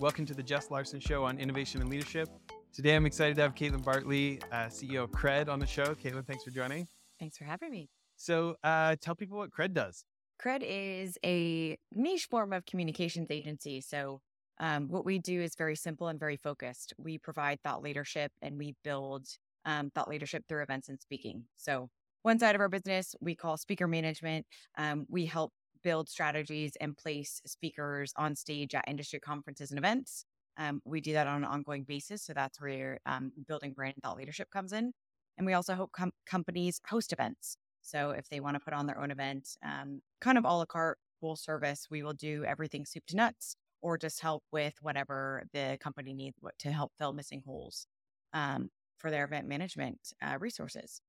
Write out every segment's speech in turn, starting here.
Welcome to the Jess Larson Show on innovation and leadership. Today, I'm excited to have Caitlin Bartley, uh, CEO of Cred, on the show. Caitlin, thanks for joining. Thanks for having me. So, uh, tell people what Cred does. Cred is a niche form of communications agency. So, um, what we do is very simple and very focused. We provide thought leadership and we build um, thought leadership through events and speaking. So, one side of our business we call speaker management. Um, we help build strategies and place speakers on stage at industry conferences and events. Um, we do that on an ongoing basis. So that's where um, building brand and thought leadership comes in. And we also help com- companies host events. So if they want to put on their own event, um, kind of a la carte, full service, we will do everything soup to nuts or just help with whatever the company needs to help fill missing holes um, for their event management uh, resources.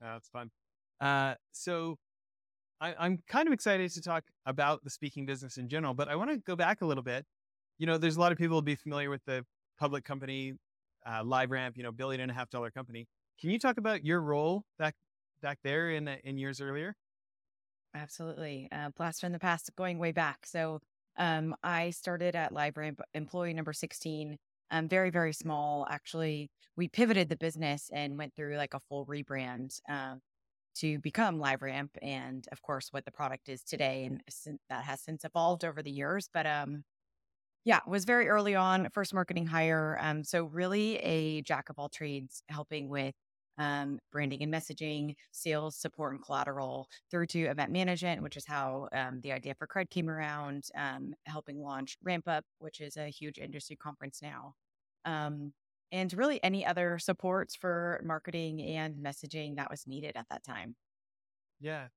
That's fun. Uh, so I, am kind of excited to talk about the speaking business in general, but I want to go back a little bit. You know, there's a lot of people will be familiar with the public company, uh, LiveRamp, you know, billion and a half dollar company. Can you talk about your role back back there in in years earlier? Absolutely, uh, blast from the past, going way back. So um, I started at LiveRamp, employee number 16. Um, very very small. Actually, we pivoted the business and went through like a full rebrand. Um, to become LiveRamp and of course what the product is today and that has since evolved over the years but um yeah was very early on first marketing hire um so really a jack of all trades helping with um, branding and messaging, sales, support, and collateral through to event management, which is how um, the idea for Cred came around, um, helping launch Ramp Up, which is a huge industry conference now. Um, and really any other supports for marketing and messaging that was needed at that time. Yeah.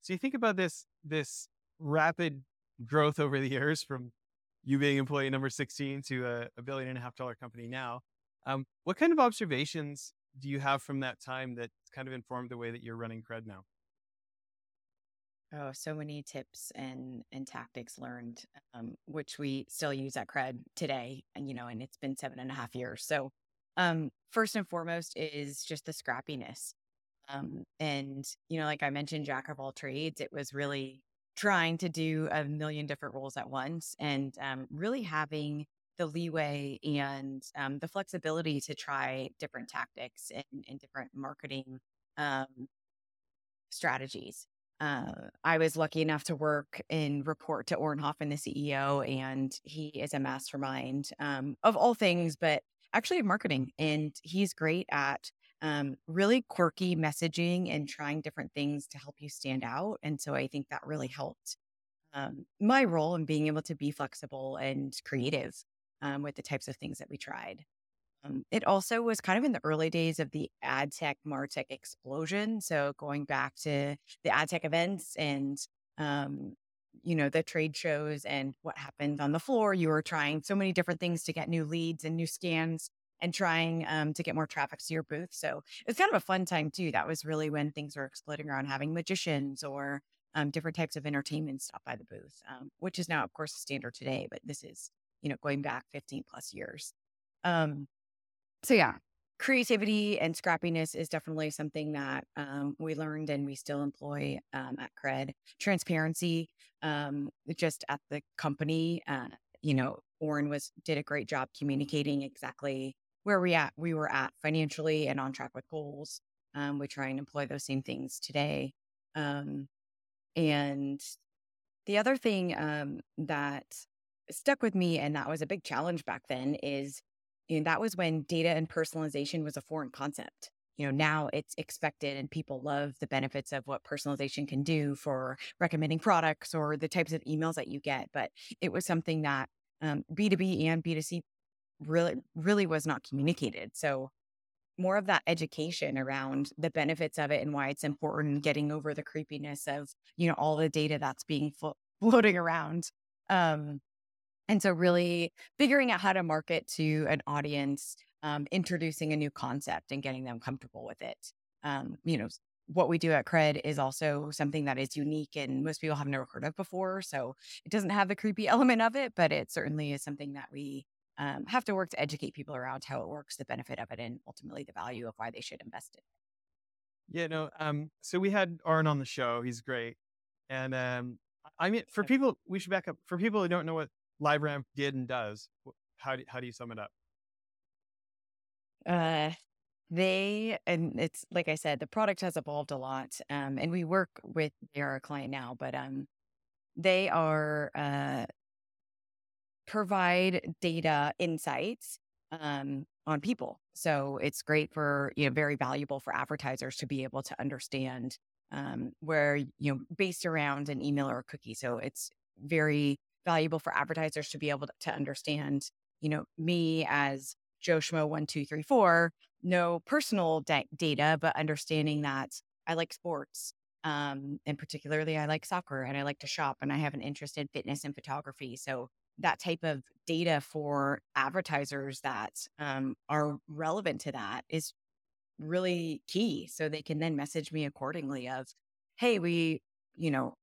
So you think about this this rapid growth over the years from you being employee number 16 to a, a billion and a half dollar company now. Um, what kind of observations do you have from that time that kind of informed the way that you're running Cred now? Oh, so many tips and and tactics learned, um, which we still use at Cred today. And you know, and it's been seven and a half years. So um, first and foremost is just the scrappiness. Um, and, you know, like I mentioned, jack of all trades, it was really trying to do a million different roles at once and um, really having the leeway and um, the flexibility to try different tactics and, and different marketing um, strategies. Uh, I was lucky enough to work and report to Auren Hoffman, the CEO, and he is a mastermind um, of all things, but actually marketing. And he's great at um, really quirky messaging and trying different things to help you stand out. And so I think that really helped um, my role in being able to be flexible and creative um, with the types of things that we tried. Um, it also was kind of in the early days of the ad tech, martech explosion. So going back to the ad tech events and um, you know, the trade shows and what happened on the floor. You were trying so many different things to get new leads and new scans and trying um, to get more traffic to your booth. So it's kind of a fun time too. That was really when things were exploding around having magicians or um, different types of entertainment stop by the booth, um, which is now, of course, standard today. But this is, you know, going back 15 plus years. Um, so yeah, creativity and scrappiness is definitely something that um, we learned and we still employ um, at Cred. Transparency, um, just at the company, uh, you know, Auren was did a great job communicating exactly where we at we were at financially and on track with goals. Um, we try and employ those same things today. Um, and the other thing um, that stuck with me, and that was a big challenge back then, is and that was when data and personalization was a foreign concept. You know, now it's expected and people love the benefits of what personalization can do for recommending products or the types of emails that you get. But it was something that um, B2B and B2C really, really was not communicated. So more of that education around the benefits of it and why it's important getting over the creepiness of, you know, all the data that's being flo- floating around. Um, and so, really figuring out how to market to an audience, um, introducing a new concept and getting them comfortable with it. Um, you know, what we do at Cred is also something that is unique and most people have never heard of before. So, it doesn't have the creepy element of it, but it certainly is something that we um, have to work to educate people around how it works, the benefit of it, and ultimately the value of why they should invest in it. Yeah, no. Um, so we had Auren on the show. He's great, and um, I mean, for people, we should back up. For people who don't know what LiveRamp did and does, how do, how do you sum it up? Uh, they and it's like I said, the product has evolved a lot, um, and we work with they are a client now, but um, they are uh, provide data insights um, on people. So it's great for you know very valuable for advertisers to be able to understand um, where you know based around an email or a cookie. So it's very valuable for advertisers to be able to, to understand you know me as Joe Schmo one two three four, no personal da- data, but understanding that I like sports. Um, and particularly I like soccer and I like to shop and I have an interest in fitness and photography. So that type of data for advertisers that um, are relevant to that is really key. So they can then message me accordingly of, hey, we, you know,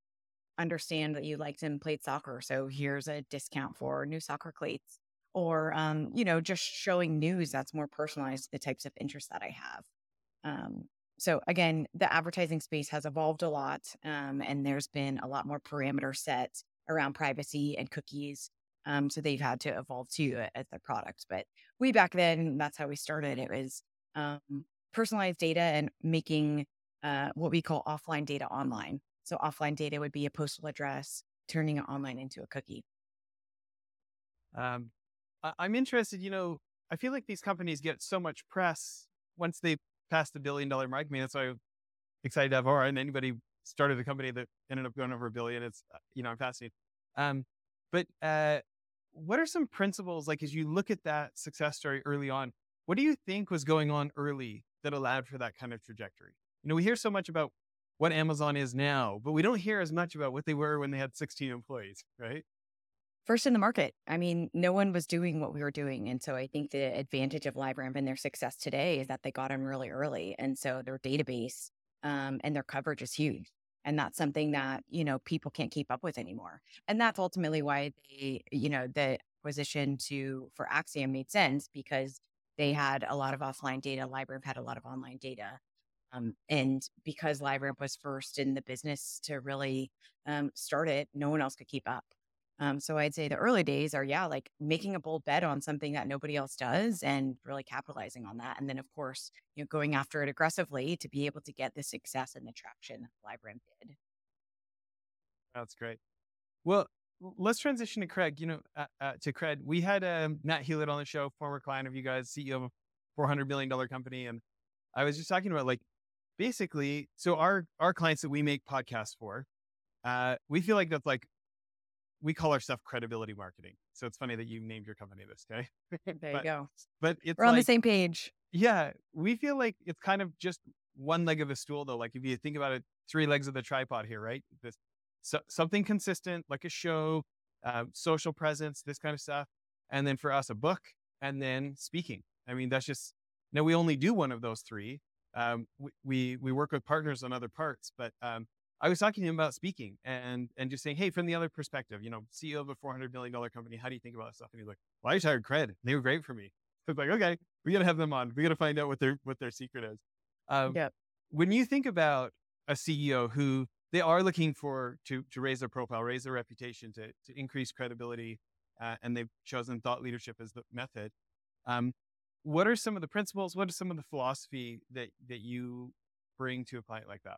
understand that you liked and played soccer. So here's a discount for new soccer cleats. Or, um, you know, just showing news that's more personalized to the types of interests that I have. Um, so again, the advertising space has evolved a lot, um, and there's been a lot more parameter set around privacy and cookies um, so they've had to evolve too as their product. But way back then, that's how we started. It was um, personalized data and making uh, what we call offline data online. So offline data would be a postal address, turning it online into a cookie. Um, I'm interested. You know, I feel like these companies get so much press once they pass the billion dollar mark. I mean, that's why I'm excited to have Aura and anybody started a company that ended up going over a billion. It's uh, you know, I'm fascinated. Um, but uh, what are some principles like as you look at that success story early on? What do you think was going on early that allowed for that kind of trajectory? You know, we hear so much about what Amazon is now, but we don't hear as much about what they were when they had 16 employees, right? First in the market. I mean, no one was doing what we were doing. And so I think the advantage of LiveRamp and their success today is that they got in really early. And so their database um, and their coverage is huge. And that's something that, you know, people can't keep up with anymore. And that's ultimately why they, you know, the acquisition to for Acxiom made sense because they had a lot of offline data. LiveRamp had a lot of online data. Um, and because LiveRamp was first in the business to really um, start it, no one else could keep up. Um, so I'd say the early days are, yeah, like making a bold bet on something that nobody else does and really capitalizing on that. And then, of course, you know, going after it aggressively to be able to get the success and the traction LiveRamp did. That's great. Well, let's transition to Cred. You know, uh, uh, to Cred, we had um, Matt Hewlett on the show, former client of you guys, CEO of a $400 million company. And I was just talking about like, basically, so our, our clients that we make podcasts for, uh, we feel like that's like we call our stuff credibility marketing. So it's funny that you named your company this, okay? there but, you go. But it's we're on the same page. Yeah, we feel like it's kind of just one leg of the stool, though. Like if you think about it, three legs of the tripod here, right? This so, something consistent, like a show, uh, social presence, this kind of stuff, and then for us, a book, and then speaking. I mean, that's just now we only do one of those three. Um, we, we work with partners on other parts, but um, I was talking to him about speaking and and just saying, hey, from the other perspective, you know, CEO of a four hundred million dollar company, how do you think about this stuff? And he's like, well, I just hired Cred. They were great for me. So it's like, okay, we got to have them on. We got to find out what their what their secret is. Um, yeah. When you think about a CEO who they are looking for to to raise their profile, raise their reputation, to to increase credibility, uh, and they've chosen thought leadership as the method. Um, what are some of the principles? What is some of the philosophy that that you bring to a client like that?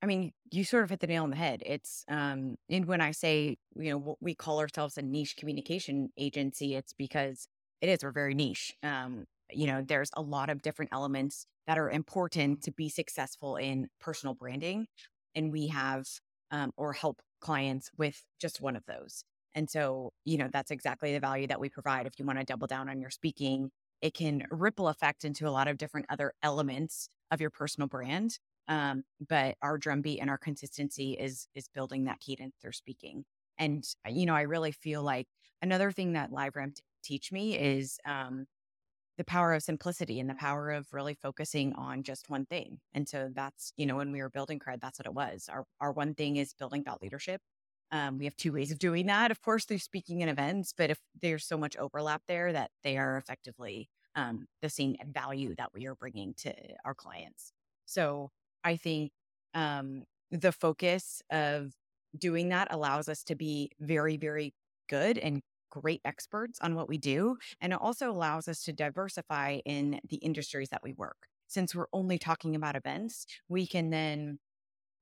I mean, you sort of hit the nail on the head. It's um and when I say, you know, we call ourselves a niche communication agency, it's because it is, we're very niche. Um, you know, there's a lot of different elements that are important to be successful in personal branding. And we have um or help clients with just one of those. And so, you know, that's exactly the value that we provide. If you want to double down on your speaking, it can ripple effect into a lot of different other elements of your personal brand um, but our drumbeat and our consistency is is building that cadence through speaking. And uh, you know, I really feel like another thing that LiveRamp teach me is um, the power of simplicity and the power of really focusing on just one thing. And so that's you know, when we were building Cred, that's what it was. Our our one thing is building thought leadership. Um, we have two ways of doing that. Of course, through speaking in events, but if there's so much overlap there that they are effectively um, the same value that we are bringing to our clients. So I think um, the focus of doing that allows us to be very, very good and great experts on what we do. And it also allows us to diversify in the industries that we work. Since we're only talking about events, we can then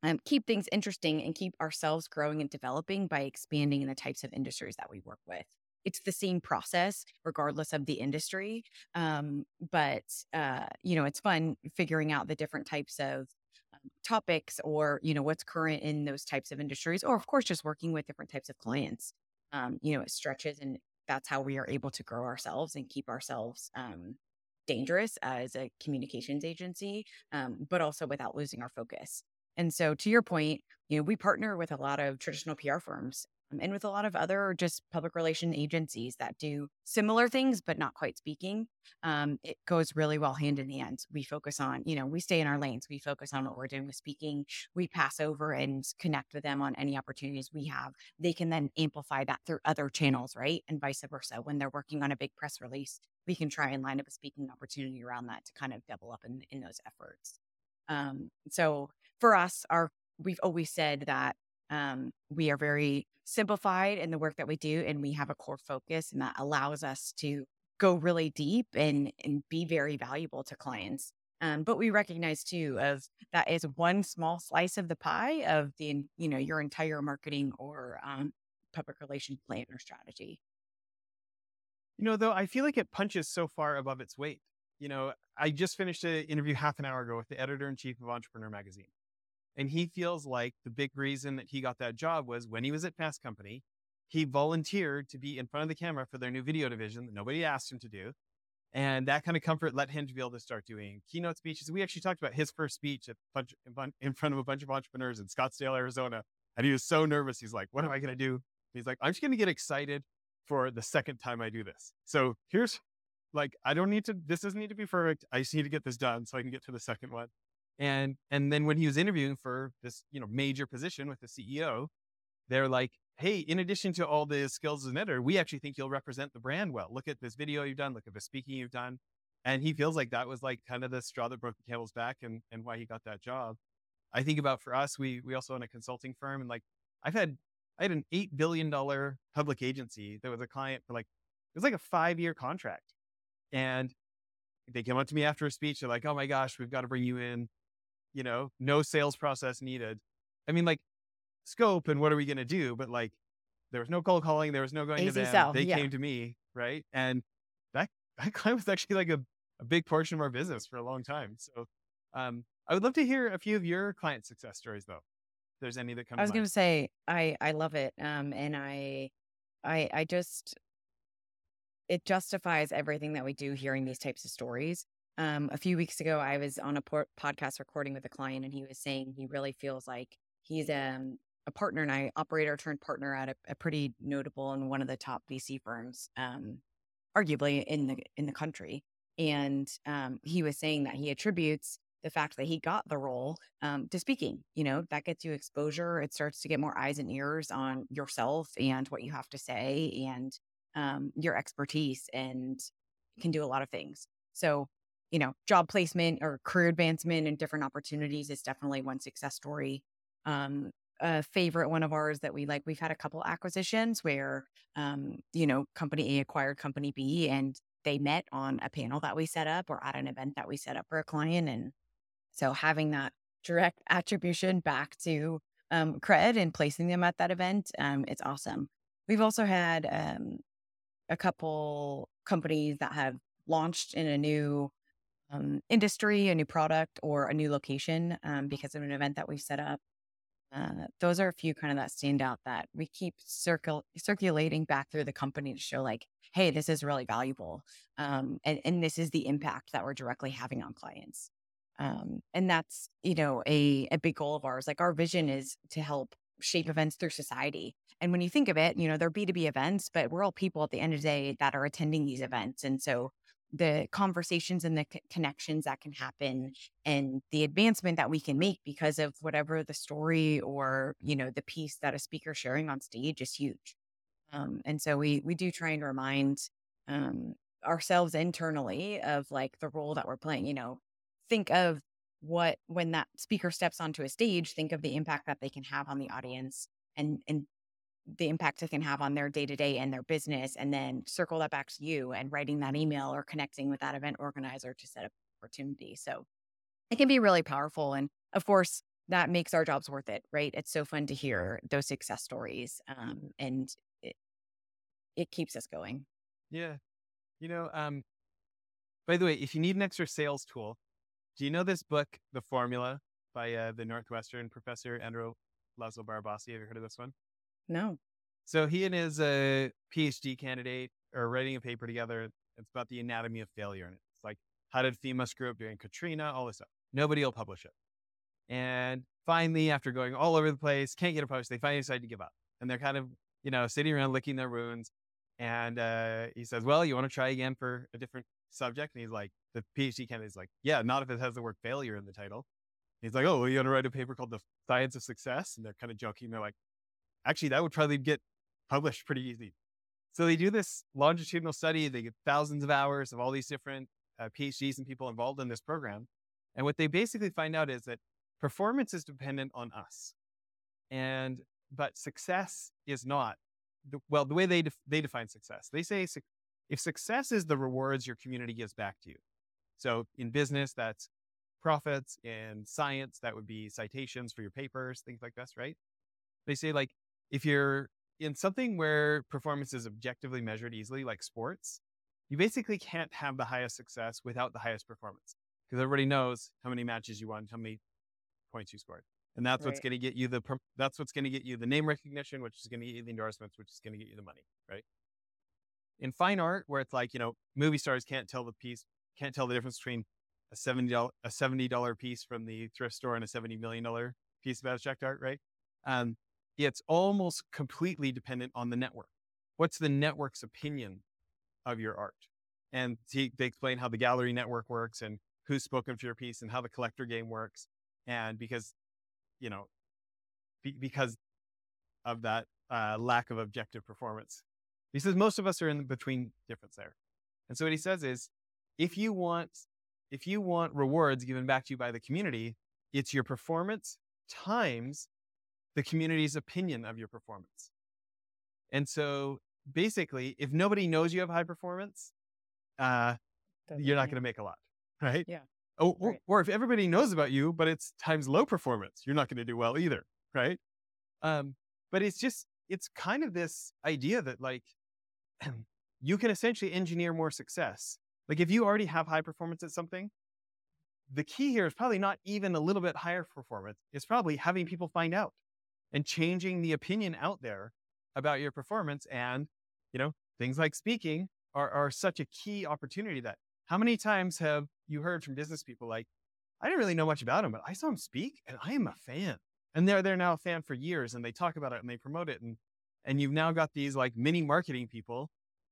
um, keep things interesting and keep ourselves growing and developing by expanding in the types of industries that we work with. It's the same process regardless of the industry, um, but uh, you know it's fun figuring out the different types of um, topics or you know what's current in those types of industries, or of course just working with different types of clients. Um, you know, it stretches, and that's how we are able to grow ourselves and keep ourselves um, dangerous as a communications agency, um, but also without losing our focus. And so, to your point, you know, we partner with a lot of traditional PR firms um, and with a lot of other just public relation agencies that do similar things, but not quite speaking. Um, it goes really well hand in hand. We focus on, you know, we stay in our lanes. We focus on what we're doing with speaking. We pass over and connect with them on any opportunities we have. They can then amplify that through other channels, right? And vice versa. When they're working on a big press release, we can try and line up a speaking opportunity around that to kind of double up in, in those efforts. Um, so for us, our we've always said that um, we are very simplified in the work that we do, and we have a core focus, and that allows us to go really deep and and be very valuable to clients. Um, but we recognize too of that is one small slice of the pie of the you know your entire marketing or um, public relation plan or strategy. You know, though, I feel like it punches so far above its weight. You know, I just finished an interview half an hour ago with the editor in chief of Entrepreneur Magazine. And he feels like the big reason that he got that job was when he was at Fast Company, he volunteered to be in front of the camera for their new video division that nobody asked him to do. And that kind of comfort led him to be able to start doing keynote speeches. We actually talked about his first speech bunch, in front of a bunch of entrepreneurs in Scottsdale, Arizona. And he was so nervous. He's like, what am I going to do? He's like, I'm just going to get excited for the second time I do this. So here's like, I don't need to, this doesn't need to be perfect. I just need to get this done so I can get to the second one. And and then when he was interviewing for this, you know, major position with the CEO, they're like, hey, in addition to all the skills as an editor, we actually think you'll represent the brand well. Look at this video you've done, look at the speaking you've done. And he feels like that was like kind of the straw that broke the camel's back and, and why he got that job. I think about for us, we we also own a consulting firm and like I've had I had an eight billion dollar public agency that was a client for like it was like a five year contract. And they came up to me after a speech, they're like, Oh my gosh, we've got to bring you in you know, no sales process needed. I mean, like scope and what are we going to do? But like, there was no cold calling. There was no going Easy to them. Sell. They yeah. came to me. Right. And that, that client was actually like a, a big portion of our business for a long time. So, um, I would love to hear a few of your client success stories though. If there's any that come. I was going to say, I, I love it. Um, and I, I, I just, it justifies everything that we do hearing these types of stories um, a few weeks ago, I was on a por- podcast recording with a client, and he was saying he really feels like he's um, a partner and I operator turned partner at a, a, pretty notable and one of the top VC firms, um, arguably in the in the country. And um, he was saying that he attributes the fact that he got the role um, to speaking. You know, that gets you exposure. It starts to get more eyes and ears on yourself and what you have to say and um, your expertise, and can do a lot of things. So you know, job placement or career advancement and different opportunities is definitely one success story. Um, a favorite one of ours that we like, we've had a couple acquisitions where, um, you know, company A acquired company B and they met on a panel that we set up or at an event that we set up for a client. And so having that direct attribution back to um, cred and placing them at that event, um, it's awesome. We've also had um, a couple companies that have launched in a new um, industry, a new product, or a new location um, because of an event that we set up. Uh, those are a few kind of that stand out that we keep circle circulating back through the company to show like, hey, this is really valuable, um, and and this is the impact that we're directly having on clients. Um, and that's you know a a big goal of ours. Like our vision is to help shape events through society. And when you think of it, you know they're B two B events, but we're all people at the end of the day that are attending these events, and so the conversations and the c- connections that can happen and the advancement that we can make because of whatever the story or you know the piece that a speaker sharing on stage is huge. Um, and so we we do try and remind um, ourselves internally of like the role that we're playing you know think of what when that speaker steps onto a stage think of the impact that they can have on the audience and and the impact it can have on their day to day and their business, and then circle that back to you and writing that email or connecting with that event organizer to set up opportunity. So it can be really powerful. And of course, that makes our jobs worth it, right? It's so fun to hear those success stories. Um, and it, it keeps us going. Yeah. You know, um, by the way, if you need an extra sales tool, do you know this book, The Formula, by uh, the Northwestern professor Andrew Laszlo Barabasi? Have you heard of this one? No. So he and his uh, PhD candidate are writing a paper together. It's about the anatomy of failure, and it's like how did FEMA screw up during Katrina, all this stuff. Nobody will publish it. And finally, after going all over the place, can't get a published, they finally decide to give up. And they're kind of, you know, sitting around licking their wounds. And uh, he says, Well, you want to try again for a different subject? And he's like, The PhD candidate's like, Yeah, not if it has the word failure in the title. he's like, Oh, well, you want to write a paper called The Science of Success? And they're kind of joking. They're like, Actually, that would probably get published pretty easy. So they do this longitudinal study. They get thousands of hours of all these different uh, PhDs and people involved in this program. And what they basically find out is that performance is dependent on us. And, but success is not. Well, the way they, def- they define success, they say su- if success is the rewards your community gives back to you. So in business, that's profits. In science, that would be citations for your papers, things like this, right? They say like if you're in something where performance is objectively measured easily, like sports, you basically can't have the highest success without the highest performance because everybody knows how many matches you won, how many points you scored. And that's right. what's going to get you the that's what's going to get you the name recognition, which is going to get you the endorsements, which is going to get you the money, right? In fine art, where it's like you know movie stars can't tell the piece, can't tell the difference between a seventy dollar a seventy dollar piece from the thrift store and a seventy million dollar piece of abstract art, right? Um, it's almost completely dependent on the network. What's the network's opinion of your art? And they explain how the gallery network works and who's spoken for your piece and how the collector game works. And because, you know, be, because of that uh, lack of objective performance, he says most of us are in between difference there. And so what he says is, if you want, if you want rewards given back to you by the community, it's your performance times the community's opinion of your performance. And so basically, if nobody knows you have high performance, uh, you're not going to make a lot, right? Yeah. Oh, or, right. or, if everybody knows about you, but it's times low performance, you're not going to do well either, right? Um, but it's just, it's kind of this idea that like you can essentially engineer more success. Like if you already have high performance at something, the key here is probably not even a little bit higher performance. It's probably having people find out and changing the opinion out there about your performance. And, you know, things like speaking are, are such a key opportunity that how many times have you heard from business people like, I didn't really know much about him, but I saw him speak and I am a fan. And they're they're now a fan for years and they talk about it and they promote it. And and you've now got these like mini marketing people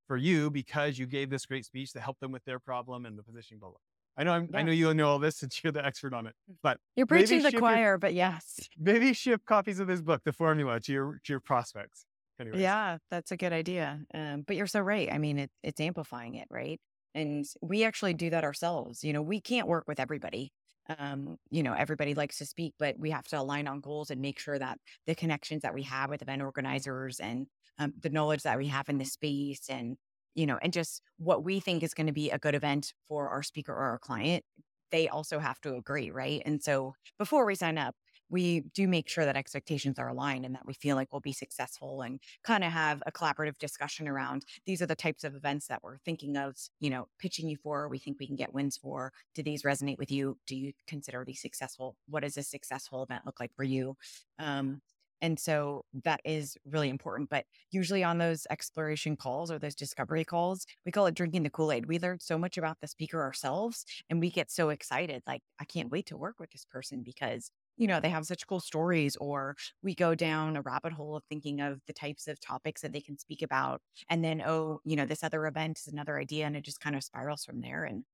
for you because you gave this great speech to help them with their problem and the positioning blah. I know I'm, yeah. I know you'll know all this since you're the expert on it. Mm. But you're preaching the choir, your, but yes. Maybe ship copies of this book, The Formula, to your to your prospects. Anyways. Yeah, that's a good idea. Um, but you're so right. I mean, it, it's amplifying it, right? And we actually do that ourselves. You know, we can't work with everybody. Um, you know, everybody likes to speak, but we have to align on goals and make sure that the connections that we have with event organizers and um, the knowledge that we have in the space and you know, and just what we think is going to be a good event for our speaker or our client, they also have to agree, right? And so before we sign up, we do make sure that expectations are aligned and that we feel like we'll be successful and kind of have a collaborative discussion around these are the types of events that we're thinking of, you know, pitching you for, we think we can get wins for. Do these resonate with you? Do you consider these successful? What does a successful event look like for you? Um, and so that is really important. But usually on those exploration calls or those discovery calls, we call it drinking the Kool Aid. We learn so much about the speaker ourselves and we get so excited. Like, I can't wait to work with this person because, you know, they have such cool stories. Or we go down a rabbit hole of thinking of the types of topics that they can speak about. And then, oh, you know, this other event is another idea. And it just kind of spirals from there. And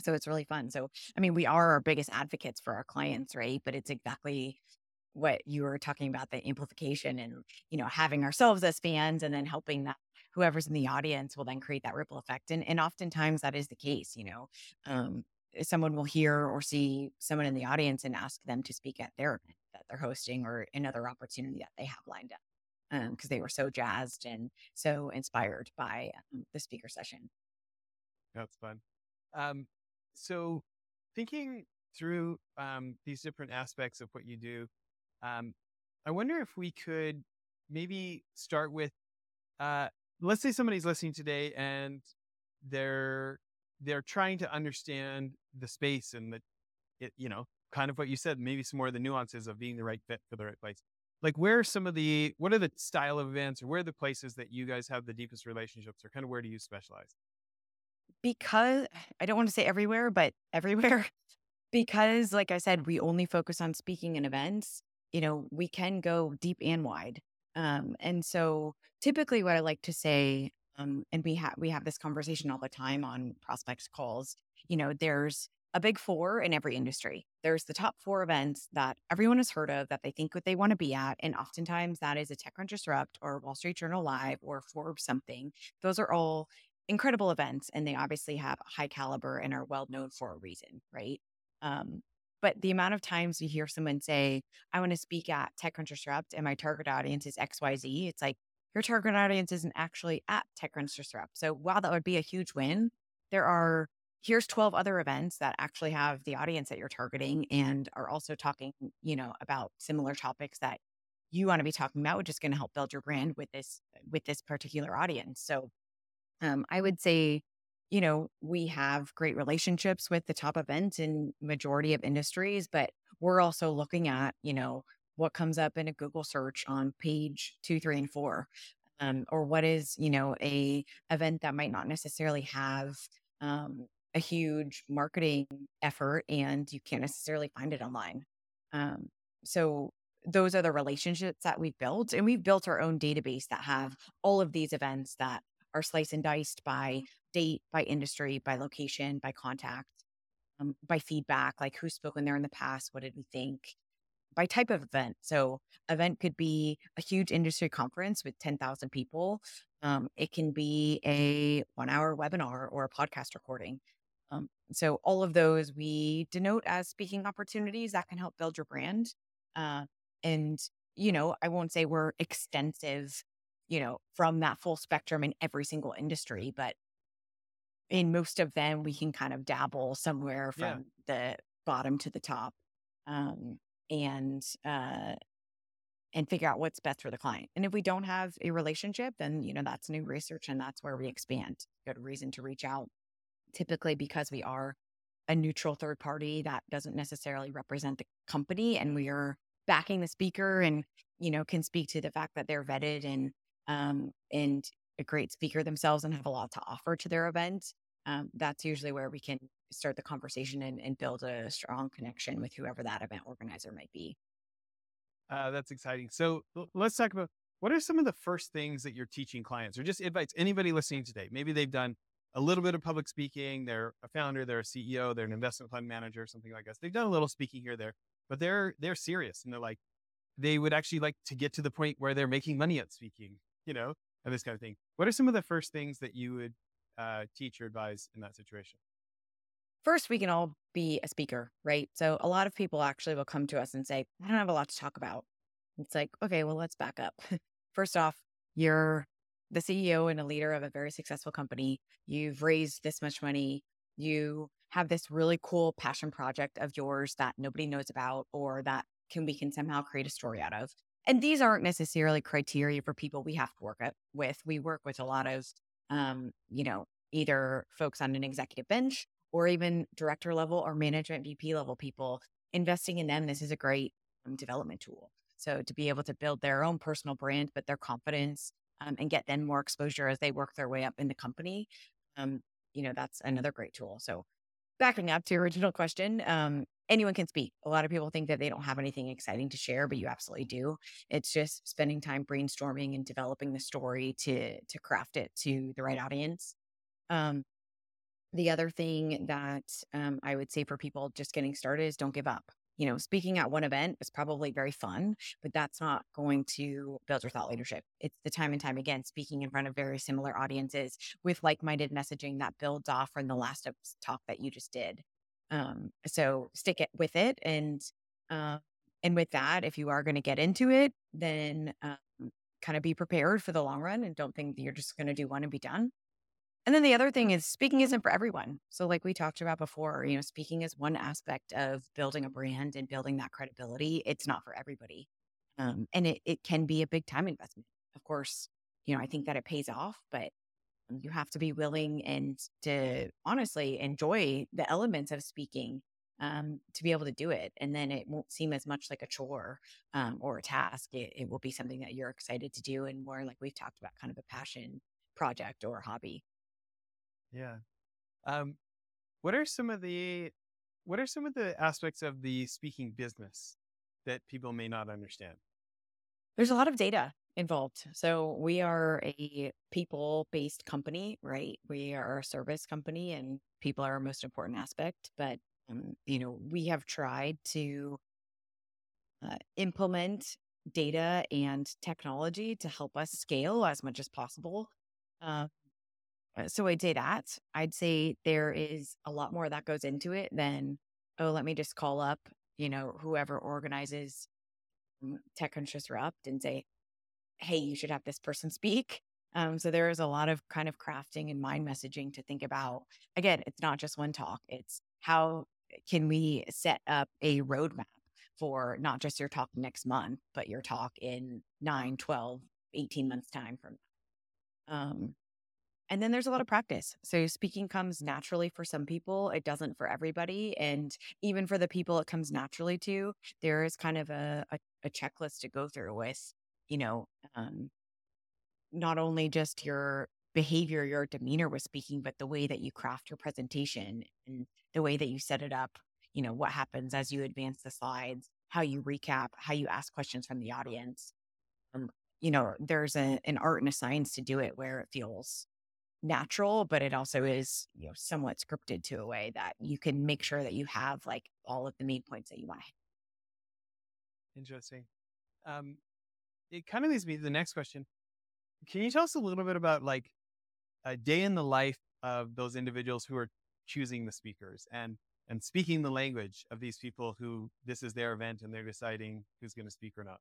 so it's really fun. So, I mean, we are our biggest advocates for our clients, right? But it's exactly what you were talking about the amplification and you know having ourselves as fans and then helping that whoever's in the audience will then create that ripple effect and and oftentimes that is the case you know um, someone will hear or see someone in the audience and ask them to speak at their event that they're hosting or another opportunity that they have lined up because um, they were so jazzed and so inspired by um, the speaker session. That's fun. Um, so, thinking through um, these different aspects of what you do, um, I wonder if we could maybe start with, uh, let's say somebody's listening today and they're they're trying to understand the space and the, it, you know, kind of what you said, maybe some more of the nuances of being the right fit for the right place. Like, where are some of the, what are the style of events or where are the places that you guys have the deepest relationships or kind of where do you specialize? Because I don't want to say everywhere, but everywhere. because, like I said, we only focus on speaking and events, you know, we can go deep and wide. Um, and so typically what I like to say um, and we have we have this conversation all the time on prospect calls. You know, there's a big four in every industry. There's the top four events that everyone has heard of that they think what they want to be at. And oftentimes that is a TechCrunch Disrupt or Wall Street Journal Live or Forbes something. Those are all incredible events and they obviously have high caliber and are well known for a reason, right? Um, but the amount of times you hear someone say, I want to speak at TechCrunch Disrupt and my target audience is XYZ, it's like, your target audience isn't actually at TechCrunch Disrupt. So while that would be a huge win, there are here's 12 other events that actually have the audience that you're targeting and are also talking, you know, about similar topics that you want to be talking about, which is going to help build your brand with this with this particular audience. So um, I would say, you know, we have great relationships with the top events in majority of industries, but we're also looking at, you know, what comes up in a Google search on page two, three, and four. Um, or what is, you know, a event that might not necessarily have um, a huge marketing effort and you can't necessarily find it online. Um, so those are the relationships that we've built and we've built our own database that have all of these events that are sliced and diced by date by industry by location by contact um, by feedback like who's spoken there in the past what did we think by type of event. So, event could be a huge industry conference with 10,000 people. Um, it can be a one hour webinar or a podcast recording. Um, so, all of those we denote as speaking opportunities that can help build your brand. Uh, and, you know, I won't say we're extensive, you know, from that full spectrum in every single industry, but in most of them, we can kind of dabble somewhere from yeah. the bottom to the top. Um, and uh, and figure out what's best for the client. And if we don't have a relationship, then you know that's new research, and that's where we expand. Good reason to reach out. Typically, because we are a neutral third party that doesn't necessarily represent the company, and we are backing the speaker, and you know can speak to the fact that they're vetted and um, and a great speaker themselves and have a lot to offer to their event. Um, that's usually where we can start the conversation and, and build a strong connection with whoever that event organizer might be. Uh, that's exciting. So let's talk about what are some of the first things that you're teaching clients or just advice anybody listening today? Maybe they've done a little bit of public speaking. They're a founder, they're a CEO, they're an investment fund manager, something like this. They've done a little speaking here, there, but they're, they're serious and they're like, they would actually like to get to the point where they're making money at speaking, you know, and this kind of thing. What are some of the first things that you would uh, teach or advise in that situation? first we can all be a speaker, right? So a lot of people actually will come to us and say, I don't have a lot to talk about. It's like, okay, well, let's back up. First off, you're the CEO and a leader of a very successful company. You've raised this much money. You have this really cool passion project of yours that nobody knows about or that can we can somehow create a story out of. And these aren't necessarily criteria for people we have to work with. We work with a lot of um, you know, either folks on an executive bench or even director level or management VP level people, investing in them, this is a great um, development tool. So to be able to build their own personal brand, but their confidence um, and get them more exposure as they work their way up in the company, um, you know, that's another great tool. So backing up to your original question, um, anyone can speak. A lot of people think that they don't have anything exciting to share, but you absolutely do. It's just spending time brainstorming and developing the story to to craft it to the right audience. Um, the other thing that um, I would say for people just getting started is don't give up. You know, speaking at one event is probably very fun, but that's not going to build your thought leadership. It's the time and time again speaking in front of very similar audiences with like minded messaging that builds off from the last talk that you just did. Um, so stick it with it. And, uh, and with that, if you are going to get into it, then um, kind of be prepared for the long run and don't think that you're just going to do one and be done. And then the other thing is speaking isn't for everyone. So like we talked about before, you know, speaking is one aspect of building a brand and building that credibility. It's not for everybody. Um, and it, it can be a big time investment. Of course, you know, I think that it pays off, but you have to be willing and to honestly enjoy the elements of speaking um, to be able to do it. And then it won't seem as much like a chore um, or a task. It, it will be something that you're excited to do and more like we've talked about, kind of a passion project or hobby. Yeah. Um, what are some of the what are some of the aspects of the speaking business that people may not understand? There's a lot of data involved. So we are a people based company, right? We are a service company and people are our most important aspect. But, um, you know, we have tried to uh, implement data and technology to help us scale as much as possible. Uh, uh so I'd say that. I'd say there is a lot more that goes into it than, oh, let me just call up, you know, whoever organizes um, Tech Disrupt and say, hey, you should have this person speak. Um, so there is a lot of kind of crafting and mind messaging to think about. Again, it's not just one talk, it's how can we set up a roadmap for not just your talk next month, but your talk in 9, 12, 18 months' time from now. Um, and then there's a lot of practice. So speaking comes naturally for some people, it doesn't for everybody. And even for the people it comes naturally to, there is kind of a, a, a checklist to go through with you know, um, not only just your behavior, your demeanor with speaking, but the way that you craft your presentation and the way that you set it up. You know, what happens as you advance the slides, how you recap, how you ask questions from the audience. Um, you know, there's a, an art and a science to do it where it feels natural, but it also is, you know, somewhat scripted to a way that you can make sure that you have like all of the main points that you want. Interesting. Um, it kind of leads me to the next question. Can you tell us a little bit about like a day in the life of those individuals who are choosing the speakers and and speaking the language of these people who this is their event and they're deciding who's going to speak or not?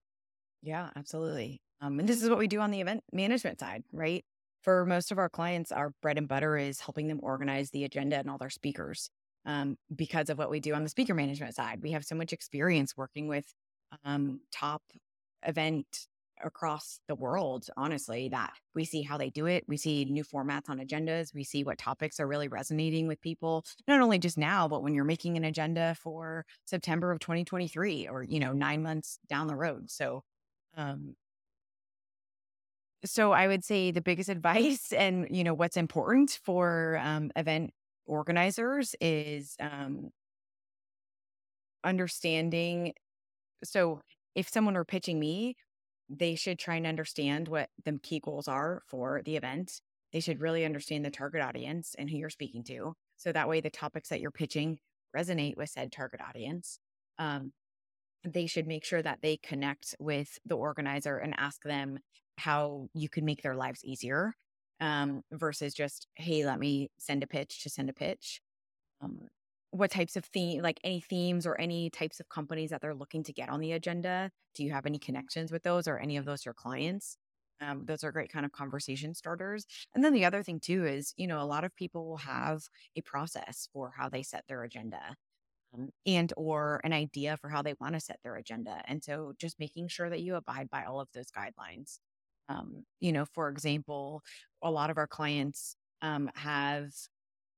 Yeah, absolutely. Um, and this is what we do on the event management side, right? For most of our clients, our bread and butter is helping them organize the agenda and all their speakers. Um, because of what we do on the speaker management side, we have so much experience working with um, top event across the world, honestly, that we see how they do it. We see new formats on agendas. We see what topics are really resonating with people, not only just now, but when you're making an agenda for September of 2023 or, you know, nine months down the road. So, um, so I would say the biggest advice and, you know, what's important for um, event organizers is um, understanding. So if someone were pitching me, they should try and understand what the key goals are for the event. They should really understand the target audience and who you're speaking to. So that way, the topics that you're pitching resonate with said target audience. Um, they should make sure that they connect with the organizer and ask them how you can make their lives easier um, versus just, hey, let me send a pitch to send a pitch. Um, what types of theme, like any themes or any types of companies that they're looking to get on the agenda? Do you have any connections with those or any of those your clients? Um, those are great kind of conversation starters. And then the other thing too is, you know, a lot of people will have a process for how they set their agenda um, and or an idea for how they want to set their agenda. And so just making sure that you abide by all of those guidelines. Um, you know, for example, a lot of our clients um, have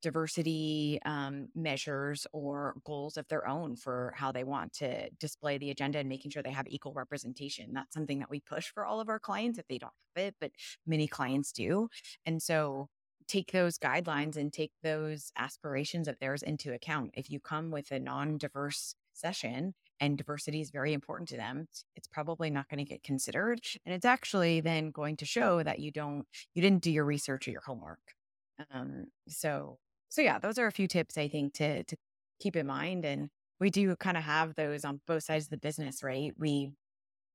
diversity um, measures or goals of their own for how they want to display the agenda and making sure they have equal representation. That's something that we push for all of our clients if they don't have it, but many clients do. And so take those guidelines and take those aspirations of theirs into account. If you come with a non diverse session, and diversity is very important to them it's probably not going to get considered and it's actually then going to show that you don't you didn't do your research or your homework um, so so yeah, those are a few tips I think to to keep in mind. And we do kind of have those on both sides of the business, right? We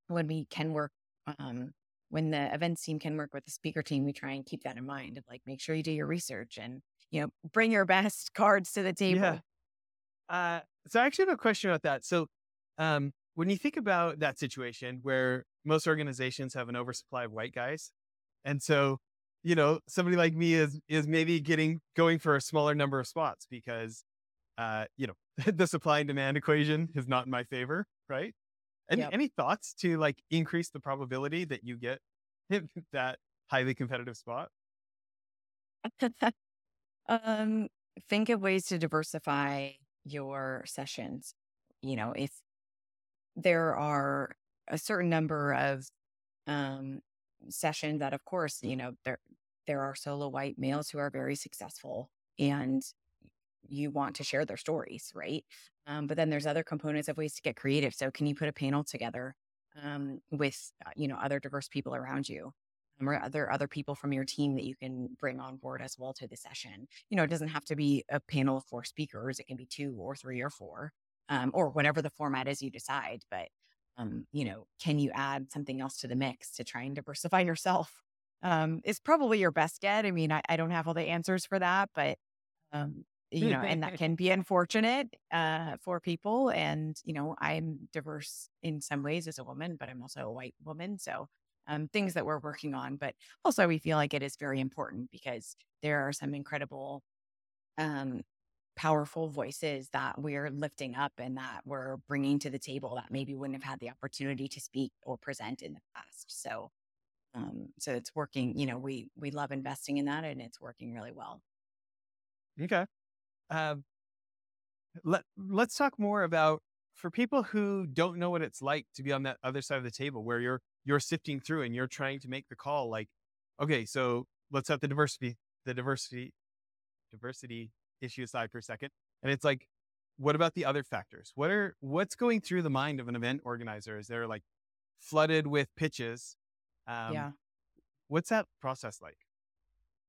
when we can work um when the events team can work with the speaker team, we try and keep that in mind of like make sure you do your research and you know bring your best cards to the table. Yeah. Uh, so I actually have a question about that. So um, when you think about that situation where most organizations have an oversupply of white guys. And so, you know, somebody like me is is maybe getting going for a smaller number of spots because uh, you know, the supply and demand equation is not in my favor, right? Any Yep. any thoughts to like increase the probability that you get that highly competitive spot? um, think of ways to diversify your sessions. You know, if there are a certain number of um, sessions that, of course, you know, there there are solo white males who are very successful, and you want to share their stories, right? Um, but then there's other components of ways to get creative. So, can you put a panel together um, with uh, you know other diverse people around you? um, or other other people from your team that you can bring on board as well to the session. You know, it doesn't have to be a panel of four speakers. It can be two or three or four, um, or whatever the format is you decide. But um, you know, can you add something else to the mix to try and diversify yourself? Um, is probably your best get. I mean, I, I don't have all the answers for that, but um, you know, and that can be unfortunate uh, for people. And you know, I'm diverse in some ways as a woman, but I'm also a white woman, so um, things that we're working on. But also, we feel like it is very important because there are some incredible, um, powerful voices that we're lifting up and that we're bringing to the table that maybe wouldn't have had the opportunity to speak or present in the past. So, um, so it's working. You know, we we love investing in that, and it's working really well. Okay. Um, let let's talk more about for people who don't know what it's like to be on that other side of the table where you're you're sifting through and you're trying to make the call like okay so let's set the diversity the diversity diversity issue aside for a second and it's like what about the other factors what are what's going through the mind of an event organizer is they're like flooded with pitches um, yeah. what's that process like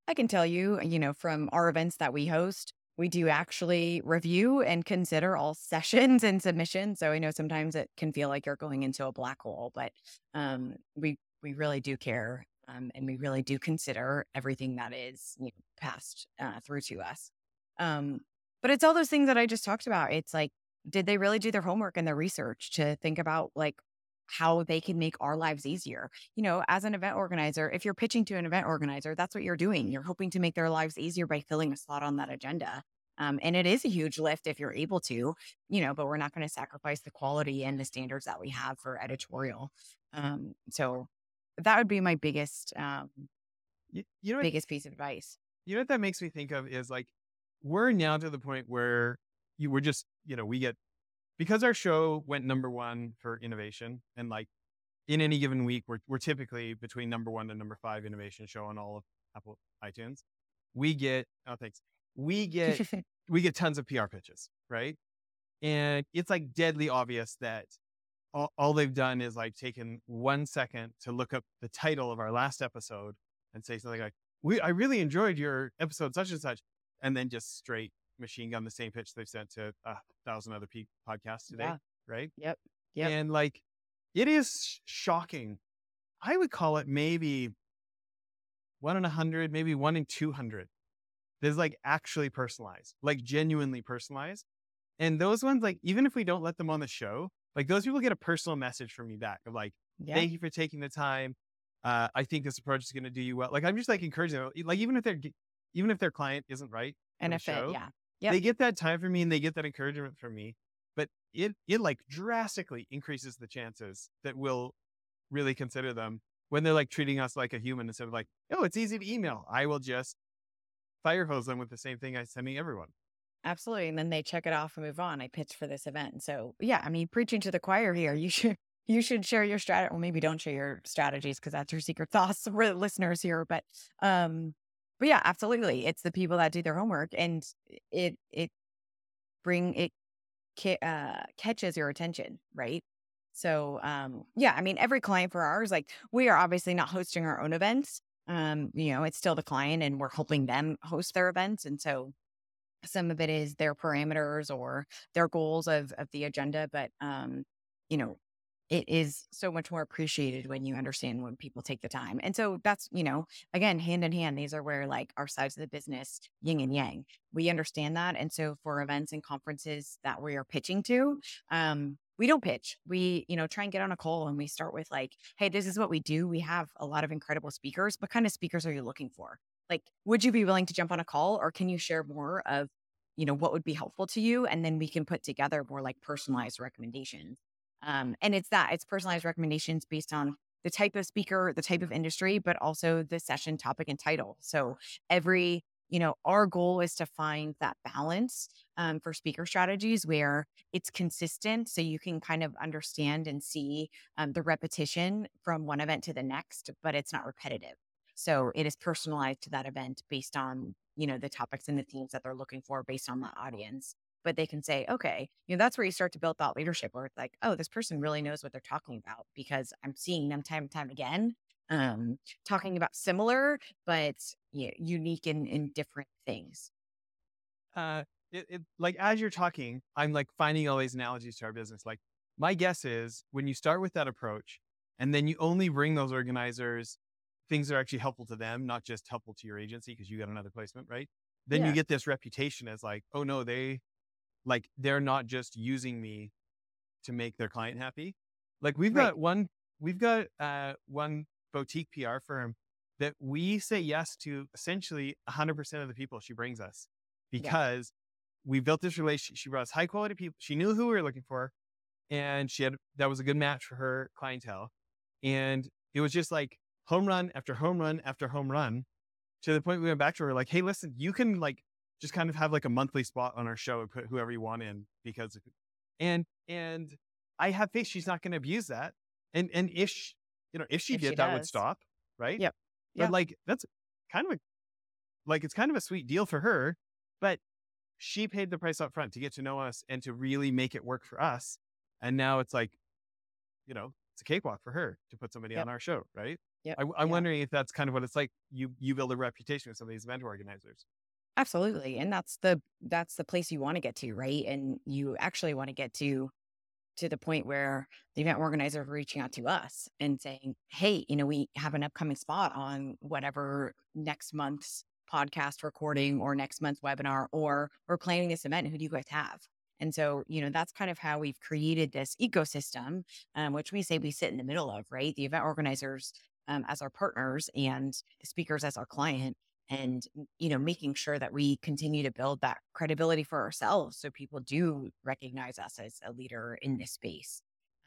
I can tell you, you know, from our events that we host, we do actually review and consider all sessions and submissions. So I know sometimes it can feel like you're going into a black hole, but um, we we really do care, um, and we really do consider everything that is you know, passed uh, through to us. Um, but it's all those things that I just talked about. It's like, did they really do their homework and their research to think about like how they can make our lives easier. You know, as an event organizer, if you're pitching to an event organizer, that's what you're doing. You're hoping to make their lives easier by filling a slot on that agenda. Um, and it is a huge lift if you're able to, you know, but we're not going to sacrifice the quality and the standards that we have for editorial. Um, so that would be my biggest, um, you, you know biggest piece of advice. you know what that makes me think of is like we're now to the point where you were just you know we get because our show went number one for innovation and like in any given week we're, we're typically between number one and number five innovation show on all of apple itunes. We get oh thanks. We get we get tons of pr pitches right? And it's like deadly obvious that all, all they've done is like taken one second to look up the title of our last episode and say something like we i really enjoyed your episode such and such and then just straight machine gun the same pitch they've sent to a thousand other pe- podcasts today Yeah. right Yep. Yep. and like it is shocking i would call it maybe one in a hundred maybe one in 200 that's like actually personalized like genuinely personalized and those ones like even if we don't let them on the show like those people get a personal message from me back of like yeah. thank you for taking the time uh, i think this approach is going to do you well like i'm just like encouraging them like even if they're even if their client isn't right and the if it, show, yeah. Yep. they get that time from me and they get that encouragement from me but it it like drastically increases the chances that we'll really consider them when they're like treating us like a human instead of like oh it's easy to email i will just fire hose them with the same thing i'm sending everyone Absolutely. And then they check it off and move on. I pitched for this event. So yeah, I mean, preaching to the choir here, you should you should share your strategy. Well, maybe don't share your strategies because that's your secret sauce for the listeners here. But um, but yeah, absolutely. It's the people that do their homework and it it bring it ca- uh, catches your attention, right? So um, yeah, I mean, every client for ours, like we are obviously not hosting our own events. Um, you know, it's still the client and we're helping them host their events. And so some of it is their parameters or their goals of of the agenda but um you know it is so much more appreciated when you understand when people take the time and so that's you know again hand in hand these are where like our sides of the business yin and yang we understand that and so for events and conferences that we are pitching to um we don't pitch. We, you know, try and get on a call and we start with like, hey, this is what we do. We have a lot of incredible speakers. What kind of speakers are you looking for? Like, would you be willing to jump on a call or can you share more of, you know, what would be helpful to you? And then we can put together more like personalized recommendations. Um, and it's that it's personalized recommendations based on the type of speaker, the type of industry, but also the session topic and title. So every you know, our goal is to find that balance um, for speaker strategies where it's consistent so you can kind of understand and see um, the repetition from one event to the next, but it's not repetitive. So it is personalized to that event based on, you know, the topics and the themes that they're looking for based on the audience. But they can say, okay, you know, that's where you start to build thought leadership where it's like, oh, this person really knows what they're talking about because I'm seeing them time and time again um, talking about similar but yeah, unique in, in different things. Uh, it, it, like as you're talking, I'm like finding all these analogies to our business. Like my guess is when you start with that approach, and then you only bring those organizers things that are actually helpful to them, not just helpful to your agency because you got another placement, right? Then yeah. you get this reputation as like, oh no, they like they're not just using me to make their client happy. Like we've right. got one, we've got uh, one boutique PR firm that we say yes to essentially 100% of the people she brings us because yeah. we built this relationship. She brought us high quality people. She knew who we were looking for and she had that was a good match for her clientele. And it was just like home run after home run after home run to the point we went back to her like, hey, listen, you can like just kind of have like a monthly spot on our show and put whoever you want in because and and I have faith she's not going to abuse that. And and if she, you know, if she if did, she that would stop, right? Yep. But like that's kind of a like it's kind of a sweet deal for her, but she paid the price up front to get to know us and to really make it work for us. And now it's like, you know, it's a cakewalk for her to put somebody yep. on our show, right? Yeah. I, am wondering if that's kind of what it's like. You you build a reputation with some of these event organizers. Absolutely, and that's the that's the place you want to get to, right? And you actually want to get to to the point where the event organizer reaching out to us and saying, Hey, you know, we have an upcoming spot on whatever next month's podcast recording or next month's webinar, or we're planning this event. Who do you guys have? And so, you know, that's kind of how we've created this ecosystem, um, which we say we sit in the middle of, right? The event organizers um, as our partners and the speakers as our client and you know making sure that we continue to build that credibility for ourselves so people do recognize us as a leader in this space.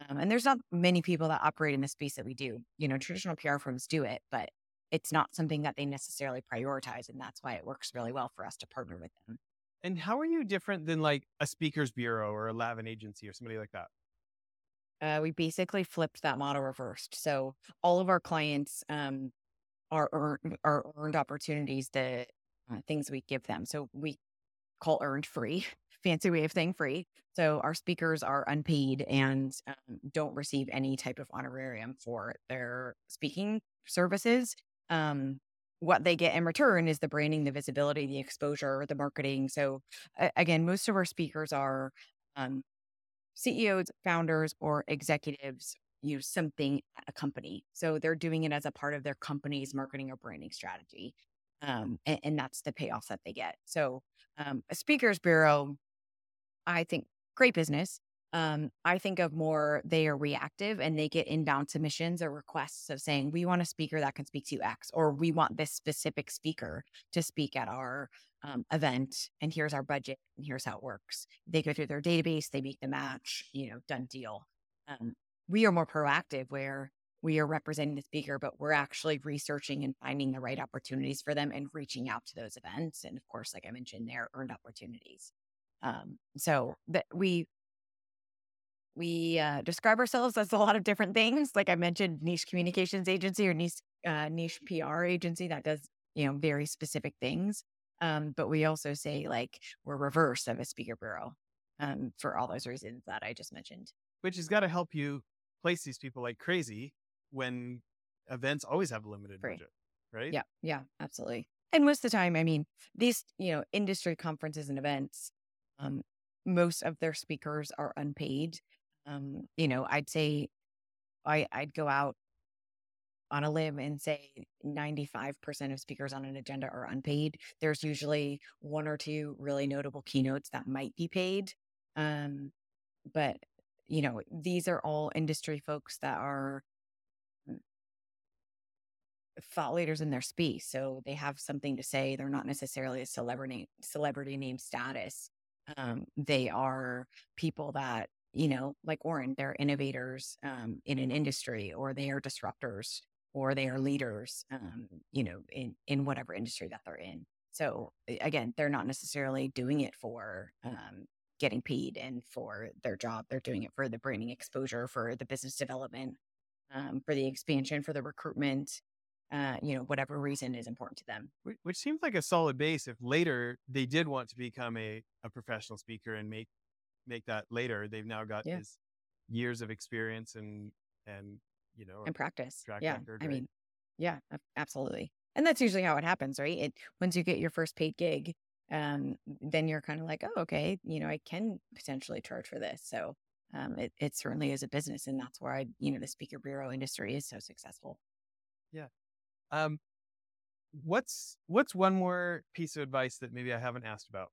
Um, and there's not many people that operate in the space that we do. You know traditional pr firms do it but it's not something that they necessarily prioritize and that's why it works really well for us to partner with them. And how are you different than like a speakers bureau or a lavin agency or somebody like that? Uh, we basically flipped that model reversed. So all of our clients um, are earned, earned opportunities the uh, things we give them. So we call earned free, fancy way of saying free. So our speakers are unpaid and um, don't receive any type of honorarium for their speaking services. Um, what they get in return is the branding, the visibility, the exposure, the marketing. So uh, again, most of our speakers are um, CEOs, founders, or executives use something at a company. So they're doing it as a part of their company's marketing or branding strategy. Um, and, and, that's the payoff that they get. So um, a speakers bureau, I think great business. Um, I think of more they are reactive and they get inbound submissions or requests of saying, we want a speaker that can speak to X, or we want this specific speaker to speak at our um, event. And here's our budget and here's how it works. They go through their database, they make the match, you know, done deal. Um, we are more proactive where we are representing the speaker, but we're actually researching and finding the right opportunities for them and reaching out to those events. And of course, like I mentioned, they're earned opportunities. Um, so that we we uh, describe ourselves as a lot of different things. Like I mentioned, niche communications agency or niche uh, niche PR agency that does you know very specific things. Um, but we also say like we're reverse of a speaker bureau um, for all those reasons that I just mentioned. Which has got to help you place these people like crazy when events always have a limited Free. budget, right? Yeah, yeah, absolutely. And most of the time, I mean, these, you know, industry conferences and events, um, most of their speakers are unpaid. Um, you know, I'd say I, I'd go out on a limb and say 95% of speakers on an agenda are unpaid. There's usually one or two really notable keynotes that might be paid. Um, but you know, these are all industry folks that are thought leaders in their space. So they have something to say. They're not necessarily a celebrity celebrity name status. Um, they are people that, you know, like Auren, they're innovators um, in an industry or they are disruptors or they are leaders, um, you know, in, in whatever industry that they're in. So again, they're not necessarily doing it for um, getting paid and for their job. They're doing it for the branding exposure, for the business development, um, for the expansion, for the recruitment, uh, you know, whatever reason is important to them. Which, seems like a solid base. If later they did want to become a, a professional speaker and make make that later, they've now got yeah. this years of experience and and you know and practice. yeah, record, I mean, yeah, absolutely. And that's usually how it happens, right? It once you get your first paid gig, um, then you're kind of like, oh, okay, you know, I can potentially charge for this. So um, it it certainly is a business, and that's why you know the speaker bureau industry is so successful. Yeah. Um, what's what's one more piece of advice that maybe I haven't asked about?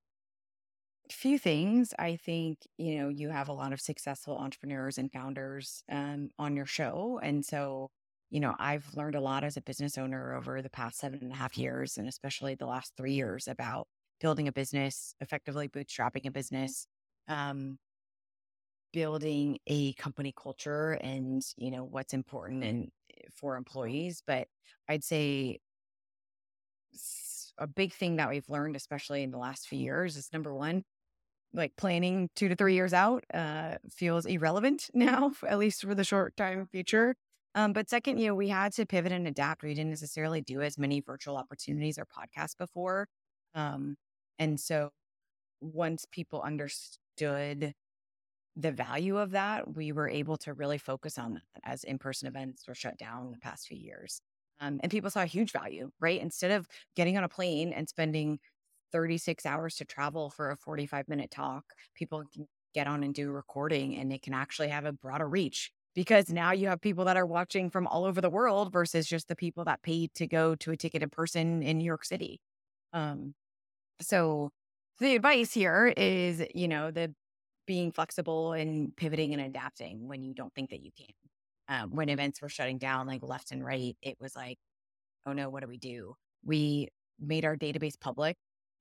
A few things. I think, you know, you have a lot of successful entrepreneurs and founders um, on your show. And so you know, I've learned a lot as a business owner over the past seven and a half years, and especially the last three years about building a business, effectively bootstrapping a business, um, building a company culture, and you know what's important and eh, for employees. But I'd say a big thing that we've learned, especially in the last few years, is number one, like planning two to three years out uh, feels irrelevant now, at least for the short time future. Um, but second, you know, we had to pivot and adapt. We didn't necessarily do as many virtual opportunities or podcasts before. Um, and so once people understood the value of that, we were able to really focus on that as in person events were shut down the past few years. Um, and people saw a huge value, right? Instead of getting on a plane and spending 36 hours to travel for a 45 minute talk, people can get on and do recording and it can actually have a broader reach because now you have people that are watching from all over the world versus just the people that paid to go to a ticket in person in New York City. Um, so the advice here is, you know, the being flexible and pivoting and adapting when you don't think that you can. Um, when events were shutting down like left and right, it was like, oh no, what do we do? We made our database public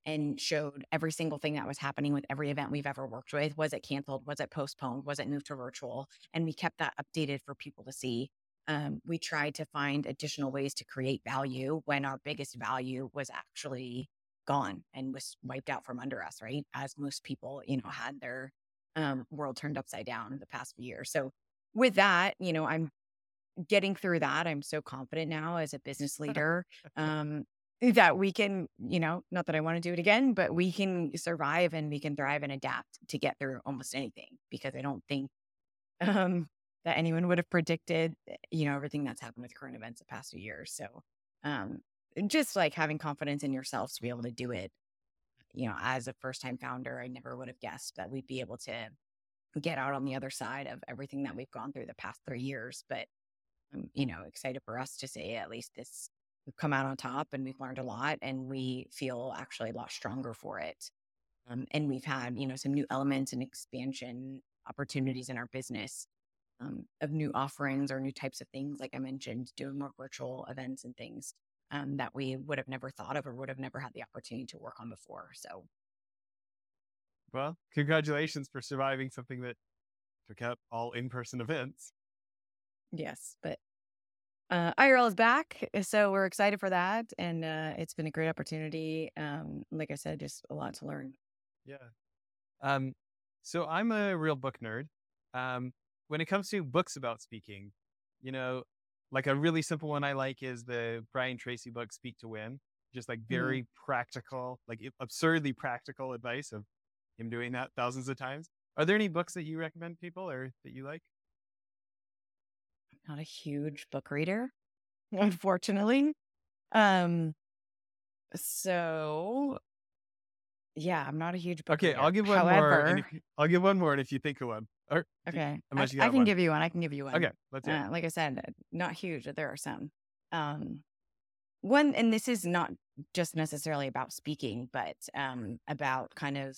and showed every single thing that was happening with every event we've ever worked with. Was it canceled? Was it postponed? Was it moved to virtual? And we kept that updated for people to see. Um, we tried to find additional ways to create value when our biggest value was actually gone and was wiped out from under us, right? As most people, you know, had their um, world turned upside down in the past few years. So with that, you know, I'm getting through that. I'm so confident now as a business leader um, that we can, you know, not that I want to do it again, but we can survive and we can thrive and adapt to get through almost anything because I don't think um, that anyone would have predicted, eh, you know, everything that's happened with current events the past few years. So um, just like having confidence in yourself to be able to do it. You know, as a first time founder, I never would have guessed that we'd be able to get out on the other side of everything that we've gone through the past three years. But, I'm, you know, excited for us to say at least this we've come out on top and we've learned a lot and we feel actually a lot stronger for it. Um, and we've had, you know, some new elements and expansion opportunities in our business um, of new offerings or new types of things. Like I mentioned, doing more virtual events and things um, that we would have never thought of or would have never had the opportunity to work on before. So, well, congratulations for surviving something that took out all in person events. Yes, but uh, IRL is back, so we're excited for that, and uh, it's been a great opportunity. Um, like I said, just a lot to learn. Yeah. Um, so I'm a real book nerd. Um, when it comes to books about speaking, you know, like a really simple one I like is the Brian Tracy book, Speak to Win. Just like mm-hmm. very mm. practical, like absurdly practical advice of him doing that thousands of times. Are there any books that you recommend people or that you like? not a huge book reader, unfortunately. Um, so yeah, I'm not a huge book. Okay, reader. I'll give one However, more. If, I'll give one more, and if you think of one, or okay, I, I, can one. give you one. I can give you one. Okay, let's uh, like I said, not huge. But there are some. Um, one, and this is not just necessarily about speaking, but um, about kind of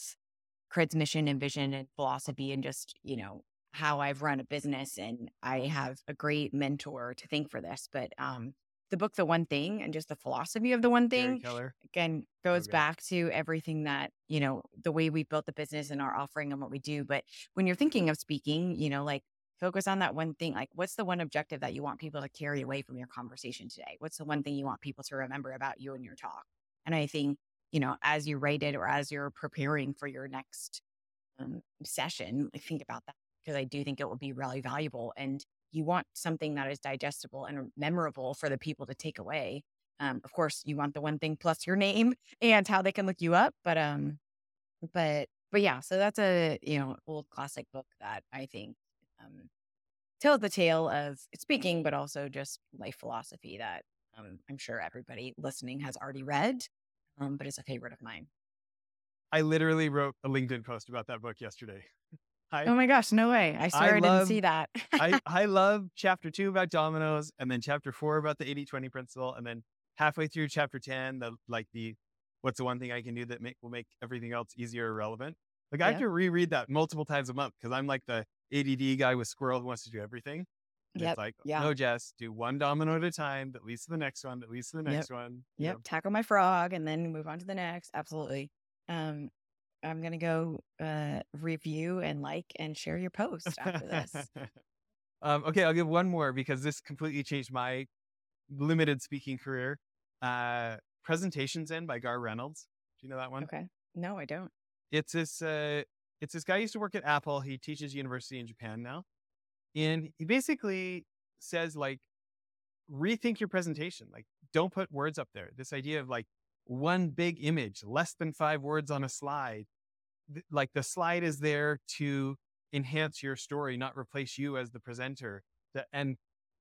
Cred's mission and vision and philosophy, and just you know how I've run a business and I have a great mentor to thank for this. But um, the book, The One Thing, and just the philosophy of the one thing, again, goes okay. back to everything that, you know, the way we built the business and our offering and what we do. But when you're thinking of speaking, you know, like focus on that one thing. Like, what's the one objective that you want people to carry away from your conversation today? What's the one thing you want people to remember about you and your talk? And I think, you know, as you write it or as you're preparing for your next um, session, think about that because I do think it will be really valuable. And you want something that is digestible and memorable for the people to take away. Um, of course, you want the one thing plus your name and how they can look you up. But um, but but yeah, so that's a you know old classic book that I think um, tells the tale of speaking, but also just life philosophy that um, I'm sure everybody listening has already read, um, but it's a favorite of mine. I literally wrote a LinkedIn post about that book yesterday. I, oh my gosh, no way. I swear I, I didn't see that. I, I love chapter two about dominoes and then chapter four about the 80 20 principle. And then halfway through chapter 10, the like the what's the one thing I can do that make, will make everything else easier or relevant. Like I have to reread that multiple times a month because I'm like the ADD guy with squirrel who wants to do everything. Yeah. It's like, yeah. no, Jess, do one domino at a time, that leads to the next one, that leads to the next yep. one. Yep. Know. Tackle my frog and then move on to the next. Absolutely. Um, I'm going to go uh, review and like and share your post after this. um, okay, I'll give one more because this completely changed my limited speaking career. Uh, Presentation Zen by Garr Reynolds. Do you know that one? Okay. No, I don't. It's this. Uh, it's this guy used to work at Apple. He teaches university in Japan now, and he basically says like, rethink your presentation. Like, don't put words up there. This idea of like one big image, less than five words on a slide, like the slide is there to enhance your story, not replace you as the presenter. And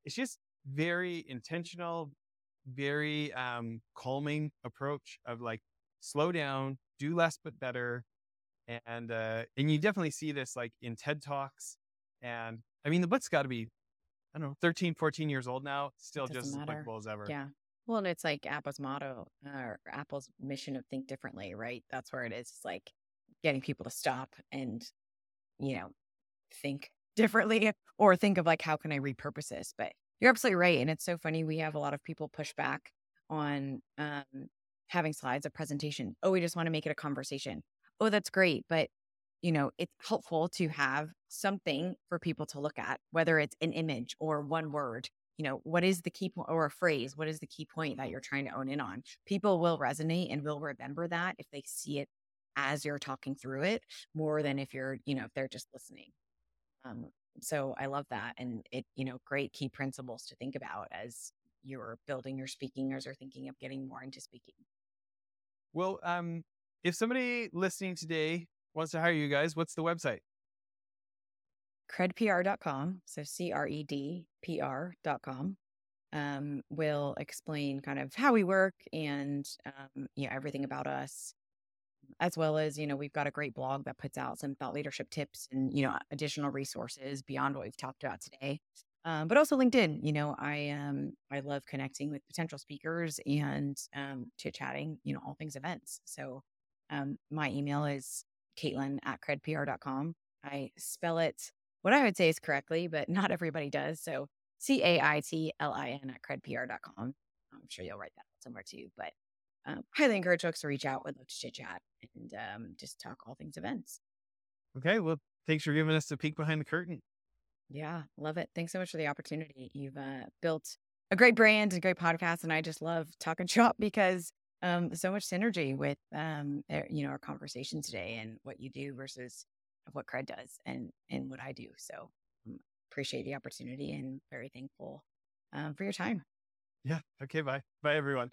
it's just very intentional, very um, calming approach of like slow down, do less but better, and uh, and you definitely see this like in TED talks. And I mean, the book's got to be I don't know 13, 14 years old now, still just matter. as applicable as ever. Yeah. Well, and it's like Apple's motto or Apple's mission of think differently, right? That's where it is. It's like getting people to stop and, you know, think differently or think of like, how can I repurpose this? But you're absolutely right. And it's so funny. We have a lot of people push back on um, having slides, of presentation. Oh, we just want to make it a conversation. Oh, that's great. But, you know, it's helpful to have something for people to look at, whether it's an image or one word. You know, what is the key point or a phrase? What is the key point that you're trying to own in on? People will resonate and will remember that if they see it as you're talking through it more than if you're, you know, if they're just listening. Um, so I love that. And it, you know, great key principles to think about as you're building your speaking or thinking of getting more into speaking. Well, um, if somebody listening today wants to hire you guys, what's the website? credpr.com. So C R E D P R.com. Um, will explain kind of how we work and, um, you know, everything about us as well as you know we've got a great blog that puts out some thought leadership tips and you know additional resources beyond what we've talked about today um, but also linkedin you know i um i love connecting with potential speakers and um chit chatting you know all things events so um my email is caitlin at credpr.com i spell it what i would say is correctly but not everybody does so c-a-i-t-l-i-n at credpr.com i'm sure you'll write that somewhere too but um, highly encourage folks to reach out. Would love to chit chat and um, just talk all things events. Okay. Well, thanks for giving us a peek behind the curtain. Yeah, love it. Thanks so much for the opportunity. You've uh, built a great brand, a great podcast, and I just love talking shop because um, so much synergy with um, er, you know our conversation today and what you do versus what Cred does and and what I do. So um, appreciate the opportunity and very thankful um, for your time. Yeah. Okay. Bye. Bye, everyone.